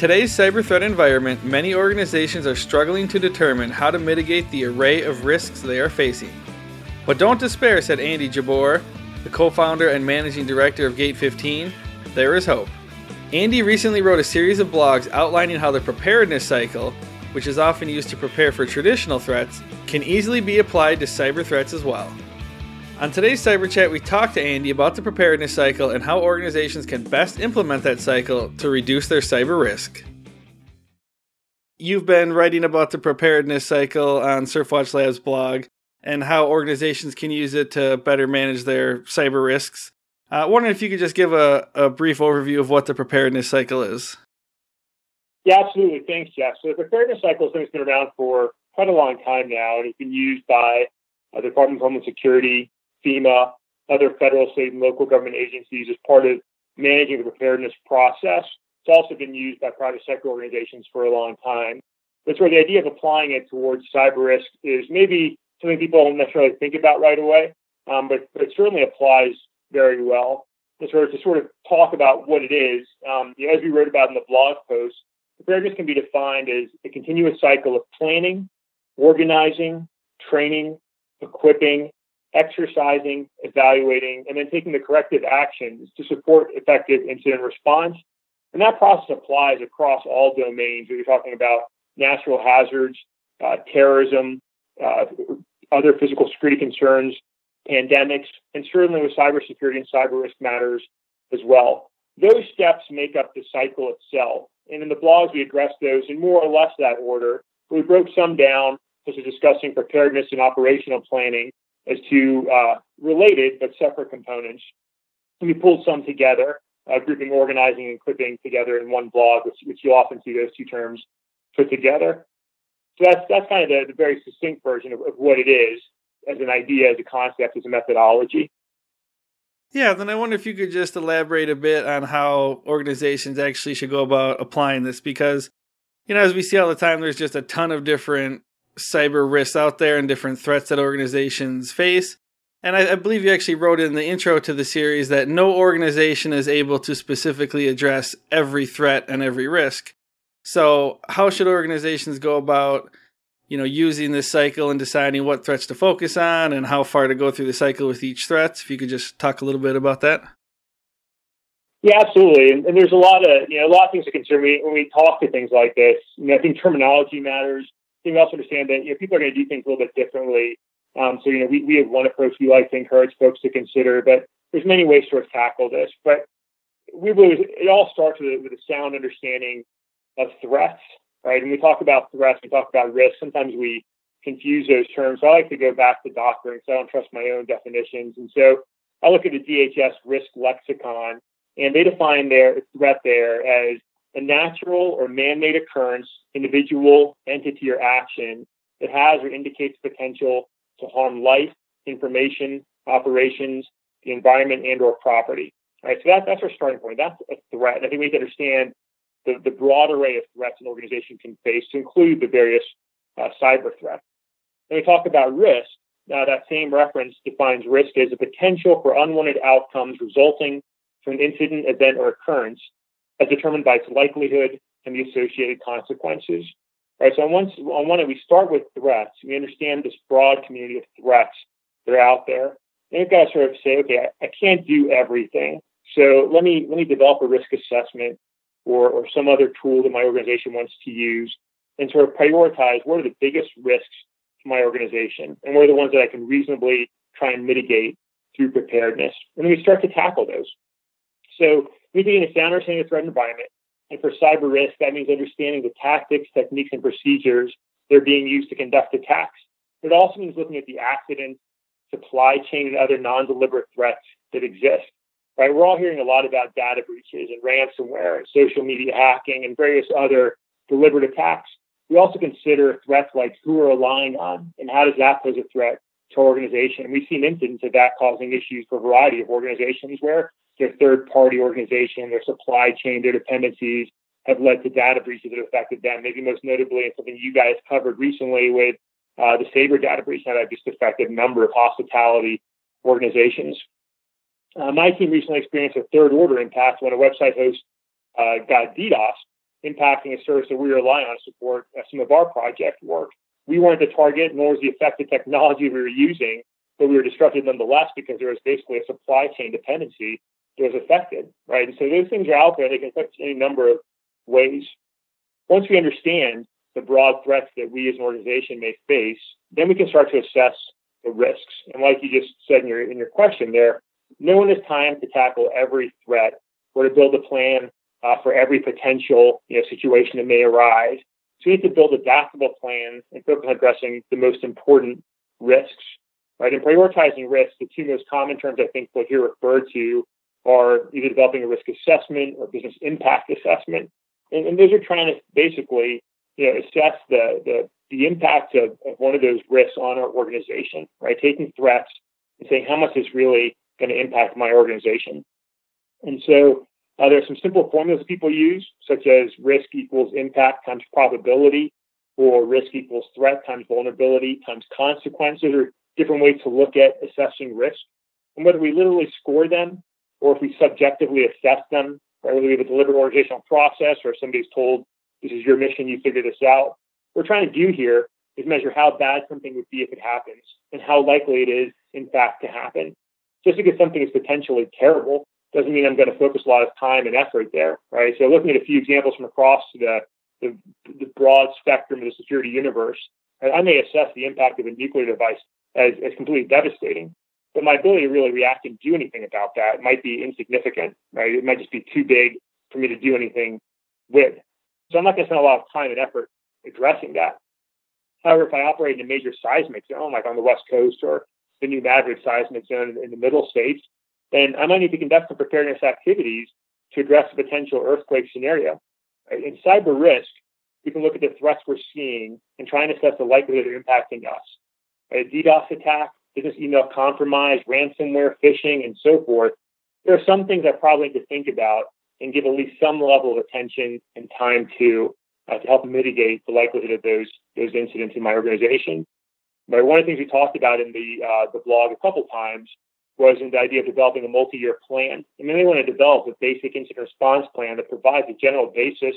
today's cyber threat environment, many organizations are struggling to determine how to mitigate the array of risks they are facing. But don't despair, said Andy Jabbour, the co founder and managing director of Gate 15. There is hope. Andy recently wrote a series of blogs outlining how the preparedness cycle, which is often used to prepare for traditional threats, can easily be applied to cyber threats as well. On today's Cyber Chat, we talked to Andy about the preparedness cycle and how organizations can best implement that cycle to reduce their cyber risk. You've been writing about the preparedness cycle on Surfwatch Labs blog and how organizations can use it to better manage their cyber risks. I uh, wondering if you could just give a, a brief overview of what the preparedness cycle is. Yeah, absolutely. Thanks, Jeff. So the preparedness cycle has been around for quite a long time now, and it's been used by uh, the Department of Homeland Security, FEMA, other federal, state, and local government agencies as part of managing the preparedness process. It's also been used by private sector organizations for a long time. Sort of the idea of applying it towards cyber risk is maybe something people don't necessarily think about right away, um, but, but it certainly applies very well. And to sort of talk about what it is, um, you know, as we wrote about in the blog post, preparedness can be defined as a continuous cycle of planning, organizing, training, equipping, exercising, evaluating, and then taking the corrective actions to support effective incident response. And that process applies across all domains. We're talking about natural hazards, uh, terrorism, uh, other physical security concerns, pandemics, and certainly with cybersecurity and cyber risk matters as well. Those steps make up the cycle itself. And in the blogs, we address those in more or less that order. We broke some down, such as discussing preparedness and operational planning, as two uh, related but separate components. We pulled some together, uh, grouping organizing and equipping together in one blog, which, which you often see those two terms put together. So that's that's kind of the, the very succinct version of, of what it is as an idea, as a concept, as a methodology. Yeah, then I wonder if you could just elaborate a bit on how organizations actually should go about applying this because, you know, as we see all the time, there's just a ton of different cyber risks out there and different threats that organizations face. And I, I, believe you actually wrote in the intro to the series that no organization is able to specifically address every threat and every risk. So, how should organizations go about, you know, using this cycle and deciding what threats to focus on and how far to go through the cycle with each threat? If you could just talk a little bit about that. Yeah, absolutely. And, and there's a lot of you know a lot of things to consider when we talk to things like this. I think terminology matters we also understand that you know people are going to do things a little bit differently. Um, so you know we, we have one approach we like to encourage folks to consider, but there's many ways to tackle this. But we really it all starts with, with a sound understanding of threats, right? And we talk about threats, we talk about risk. Sometimes we confuse those terms. So I like to go back to doctrine I don't trust my own definitions. And so I look at the DHS risk lexicon, and they define their threat there as a natural or man-made occurrence, individual, entity, or action that has or indicates potential to harm life, information, operations, the environment, and or property. All right, so that, that's our starting point. That's a threat. And I think we need to understand the, the broad array of threats an organization can face to include the various uh, cyber threats. When we talk about risk, now that same reference defines risk as a potential for unwanted outcomes resulting from an incident, event, or occurrence as determined by its likelihood and the associated consequences. Right. So on one on one we start with threats. We understand this broad community of threats that are out there. Then we've got to sort of say, okay, I, I can't do everything. So let me let me develop a risk assessment or or some other tool that my organization wants to use and sort of prioritize what are the biggest risks to my organization and what are the ones that I can reasonably try and mitigate through preparedness. And we start to tackle those. So we need a sound understanding of threat environment. And for cyber risk, that means understanding the tactics, techniques, and procedures that are being used to conduct attacks. It also means looking at the accidents, supply chain, and other non-deliberate threats that exist. Right? We're all hearing a lot about data breaches and ransomware and social media hacking and various other deliberate attacks. We also consider threats like who we're relying on and how does that pose a threat to our organization. And we've seen incidents of that causing issues for a variety of organizations where their third party organization, their supply chain, their dependencies have led to data breaches that have affected them. Maybe most notably, and something you guys covered recently with uh, the Sabre data breach that just affected a number of hospitality organizations. Uh, my team recently experienced a third order impact when a website host uh, got DDoS impacting a service that we rely on to support uh, some of our project work. We weren't the target, nor was the affected technology we were using, but we were disrupted nonetheless because there was basically a supply chain dependency was affected, right? And so those things are out there. They can affect any number of ways. Once we understand the broad threats that we as an organization may face, then we can start to assess the risks. And like you just said in your in your question there, no one has time to tackle every threat or to build a plan uh, for every potential you know, situation that may arise. So we need to build adaptable plans and focus on addressing the most important risks. Right, and prioritizing risks, the two most common terms I think we'll hear referred to are either developing a risk assessment or business impact assessment. And, and those are trying to basically you know, assess the, the, the impact of, of one of those risks on our organization, right? Taking threats and saying how much is really going to impact my organization. And so uh, there are some simple formulas people use, such as risk equals impact times probability, or risk equals threat times vulnerability times consequences, or different ways to look at assessing risk. And whether we literally score them or if we subjectively assess them, right, whether we have a deliberate organizational process or somebody's told this is your mission, you figure this out. What we're trying to do here is measure how bad something would be if it happens and how likely it is, in fact, to happen. Just because something is potentially terrible doesn't mean I'm going to focus a lot of time and effort there, right? So looking at a few examples from across the, the, the broad spectrum of the security universe, I may assess the impact of a nuclear device as, as completely devastating, but my ability to really react and do anything about that might be insignificant, right? It might just be too big for me to do anything with. So I'm not going to spend a lot of time and effort addressing that. However, if I operate in a major seismic zone, like on the West Coast or the New Madrid seismic zone in the middle states, then I might need to conduct some preparedness activities to address a potential earthquake scenario. In cyber risk, we can look at the threats we're seeing and try and assess the likelihood of impacting us. A DDoS attack, business email compromise, ransomware, phishing, and so forth. There are some things I probably need to think about and give at least some level of attention and time to uh, to help mitigate the likelihood of those those incidents in my organization. But one of the things we talked about in the uh, the blog a couple times was in the idea of developing a multi-year plan. I mean, they want to develop a basic incident response plan that provides a general basis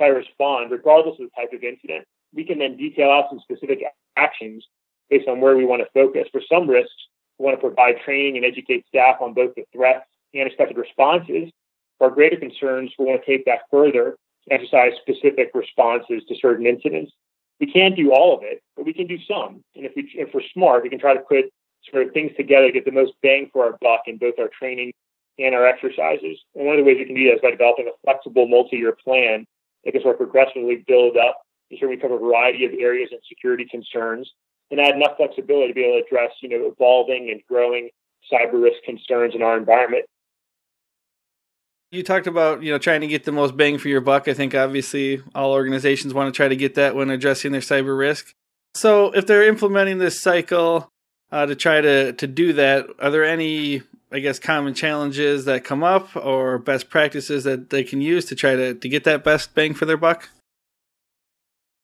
how to respond, regardless of the type of incident. We can then detail out some specific actions based on where we want to focus. For some risks, we want to provide training and educate staff on both the threats and expected responses. For our greater concerns, we want to take that further exercise specific responses to certain incidents. We can't do all of it, but we can do some. And if we if we're smart, we can try to put sort of things together, to get the most bang for our buck in both our training and our exercises. And one of the ways we can do that is by developing a flexible multi-year plan that can sort of progressively build up, ensure we cover a variety of areas and security concerns, and add enough flexibility to be able to address, you know, evolving and growing cyber risk concerns in our environment you talked about you know trying to get the most bang for your buck. I think obviously all organizations want to try to get that when addressing their cyber risk. So if they're implementing this cycle uh, to try to to do that, are there any I guess common challenges that come up or best practices that they can use to try to to get that best bang for their buck?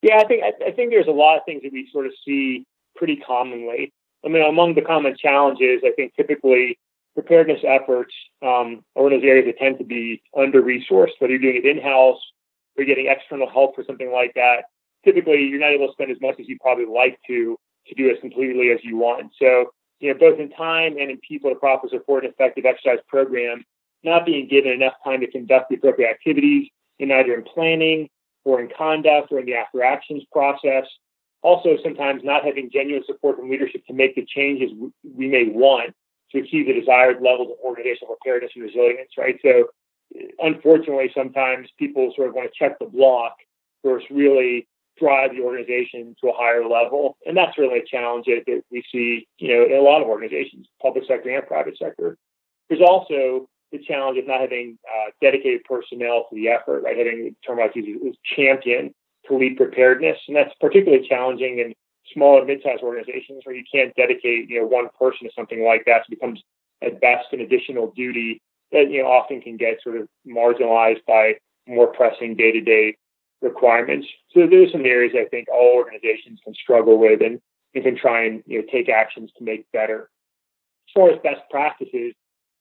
Yeah, I think I, I think there's a lot of things that we sort of see pretty commonly. I mean, among the common challenges, I think typically preparedness efforts um, are of those areas that tend to be under resourced, whether you're doing it in house or getting external help for something like that. Typically, you're not able to spend as much as you probably like to to do as completely as you want. So, you know, both in time and in people to properly support an effective exercise program, not being given enough time to conduct the appropriate activities in either in planning or in conduct or in the after actions process. Also, sometimes not having genuine support from leadership to make the changes we may want to achieve the desired levels of organizational preparedness and resilience, right? So, unfortunately, sometimes people sort of want to check the block versus really drive the organization to a higher level. And that's really a challenge that we see, you know, in a lot of organizations, public sector and private sector. There's also the challenge of not having uh, dedicated personnel to the effort, right? Having the term like is champion lead preparedness. And that's particularly challenging in smaller mid-sized organizations where you can't dedicate, you know, one person to something like that. It becomes at best an additional duty that, you know, often can get sort of marginalized by more pressing day-to-day requirements. So there's some areas I think all organizations can struggle with and, and can try and, you know, take actions to make better. As far as best practices,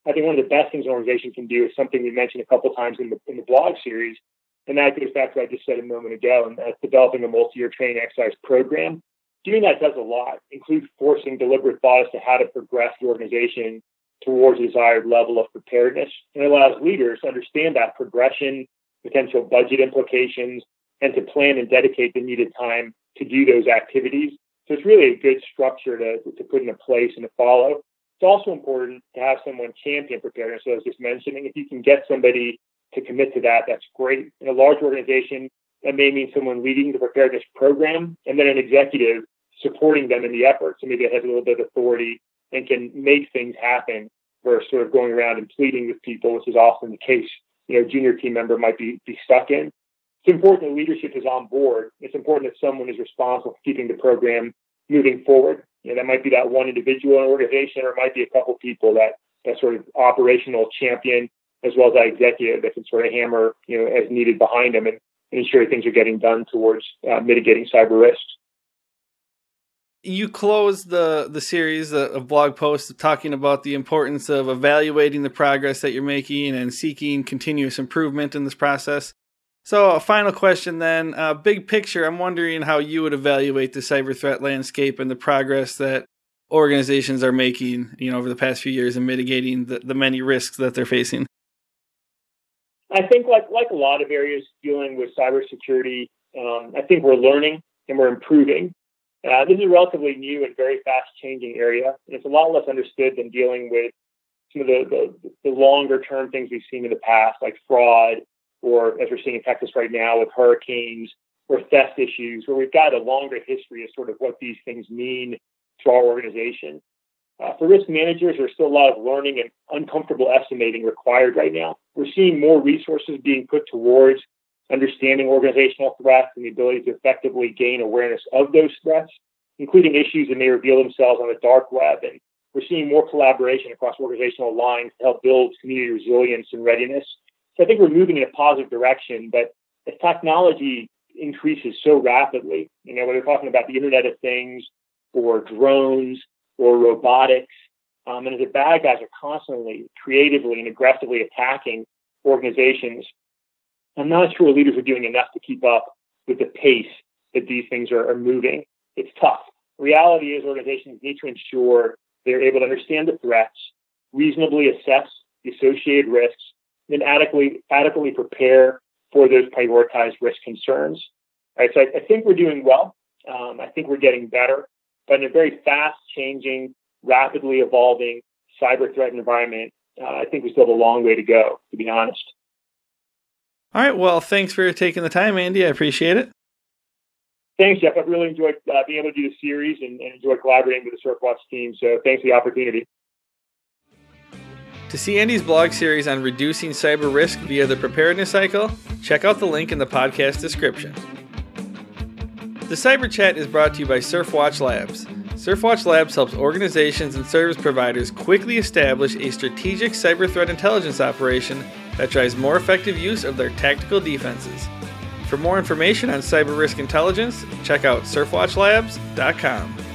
I think one of the best things an organization can do is something we mentioned a couple times in the, in the blog series, And that goes back to what I just said a moment ago, and that's developing a multi-year training exercise program. Doing that does a lot, includes forcing deliberate thought as to how to progress the organization towards a desired level of preparedness. And allows leaders to understand that progression, potential budget implications, and to plan and dedicate the needed time to do those activities. So it's really a good structure to, to put into place and to follow. It's also important to have someone champion preparedness. So I was just mentioning, if you can get somebody to commit to that, that's great. In a large organization, that may mean someone leading the preparedness program and then an executive supporting them in the effort. So maybe it has a little bit of authority and can make things happen versus sort of going around and pleading with people, which is often the case, you know, a junior team member might be, be stuck in. It's important that leadership is on board. It's important that someone is responsible for keeping the program moving forward. You know, that might be that one individual in an organization, or it might be a couple people that that sort of operational champion, as well as that executive that can sort of hammer, you know, as needed behind them and, ensure things are getting done towards uh, mitigating cyber risks you close the the series of blog posts talking about the importance of evaluating the progress that you're making and seeking continuous improvement in this process. So, a final question then, uh, big picture. I'm wondering how you would evaluate the cyber threat landscape and the progress that organizations are making, you know, over the past few years in mitigating the, the many risks that they're facing. I think, like like a lot of areas dealing with cybersecurity, um, I think we're learning and we're improving. Uh, this is a relatively new and very fast changing area, and it's a lot less understood than dealing with some of the, the, the longer term things we've seen in the past, like fraud, or as we're seeing in Texas right now with hurricanes or theft issues, where we've got a longer history of sort of what these things mean to our organization. Uh, for risk managers, there's still a lot of learning and uncomfortable estimating required right now. We're seeing more resources being put towards understanding organizational threats and the ability to effectively gain awareness of those threats, including issues that may reveal themselves on the dark web. And we're seeing more collaboration across organizational lines to help build community resilience and readiness. So I think we're moving in a positive direction, but as technology increases so rapidly, you know, we're talking about the Internet of Things or drones or robotics, um, and the bad guys are constantly creatively and aggressively attacking organizations, I'm not sure leaders are doing enough to keep up with the pace that these things are, are moving. It's tough. reality is organizations need to ensure they're able to understand the threats, reasonably assess the associated risks, and adequately adequately prepare for those prioritized risk concerns. Right. So I, I think we're doing well. Um, I think we're getting better, but in a very fast changing, rapidly evolving cyber threat environment, uh, I think we still have a long way to go, to be honest. All right. Well, thanks for taking the time, Andy. I appreciate it. Thanks, Jeff. I've really enjoyed uh, being able to do the series and, and enjoy collaborating with the SurfWatch team. So thanks for the opportunity. To see Andy's blog series on reducing cyber risk via the preparedness cycle, check out the link in the podcast description. The Cyber Chat is brought to you by SurfWatch Labs. SurfWatch Labs helps organizations and service providers quickly establish a strategic cyber threat intelligence operation that drives more effective use of their tactical defenses. For more information on cyber risk intelligence, check out surfwatchlabs.com.